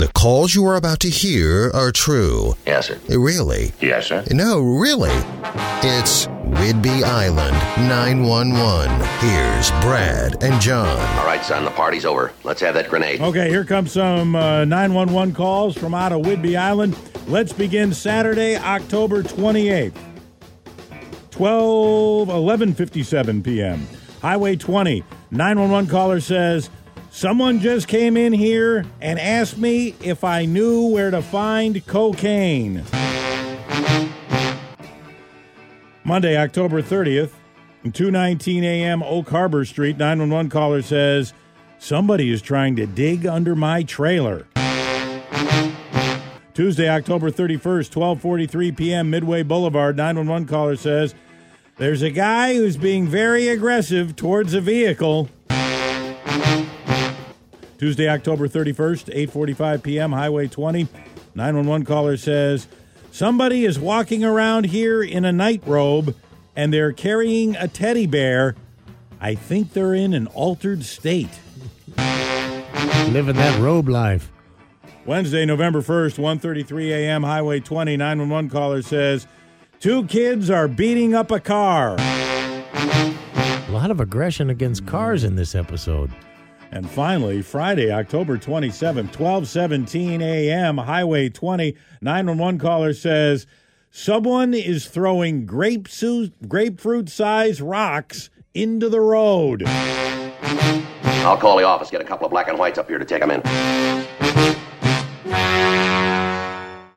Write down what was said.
The calls you are about to hear are true. Yes, sir. Really? Yes, sir. No, really. It's Whidbey Island 911. Here's Brad and John. All right, son, the party's over. Let's have that grenade. Okay, here comes some uh, 911 calls from out of Whidbey Island. Let's begin Saturday, October 28th. 12, 11.57 p.m. Highway 20. 911 caller says, Someone just came in here and asked me if I knew where to find cocaine. Monday, October 30th, 2:19 a.m. Oak Harbor Street, 911 caller says, "Somebody is trying to dig under my trailer." Tuesday, October 31st, 12:43 p.m. Midway Boulevard, 911 caller says, "There's a guy who's being very aggressive towards a vehicle." Tuesday, October 31st, 8:45 p.m. Highway 20, 911 caller says, "Somebody is walking around here in a night robe and they're carrying a teddy bear. I think they're in an altered state." Living that robe life. Wednesday, November 1st, 1:33 a.m. Highway 20, 911 caller says, "Two kids are beating up a car." A lot of aggression against cars in this episode. And finally, Friday, October 27th, 12:17 a.m., Highway 20, 911 caller says, "Someone is throwing grapefruit grapefruit-sized rocks into the road." I'll call the office, get a couple of black and whites up here to take them in.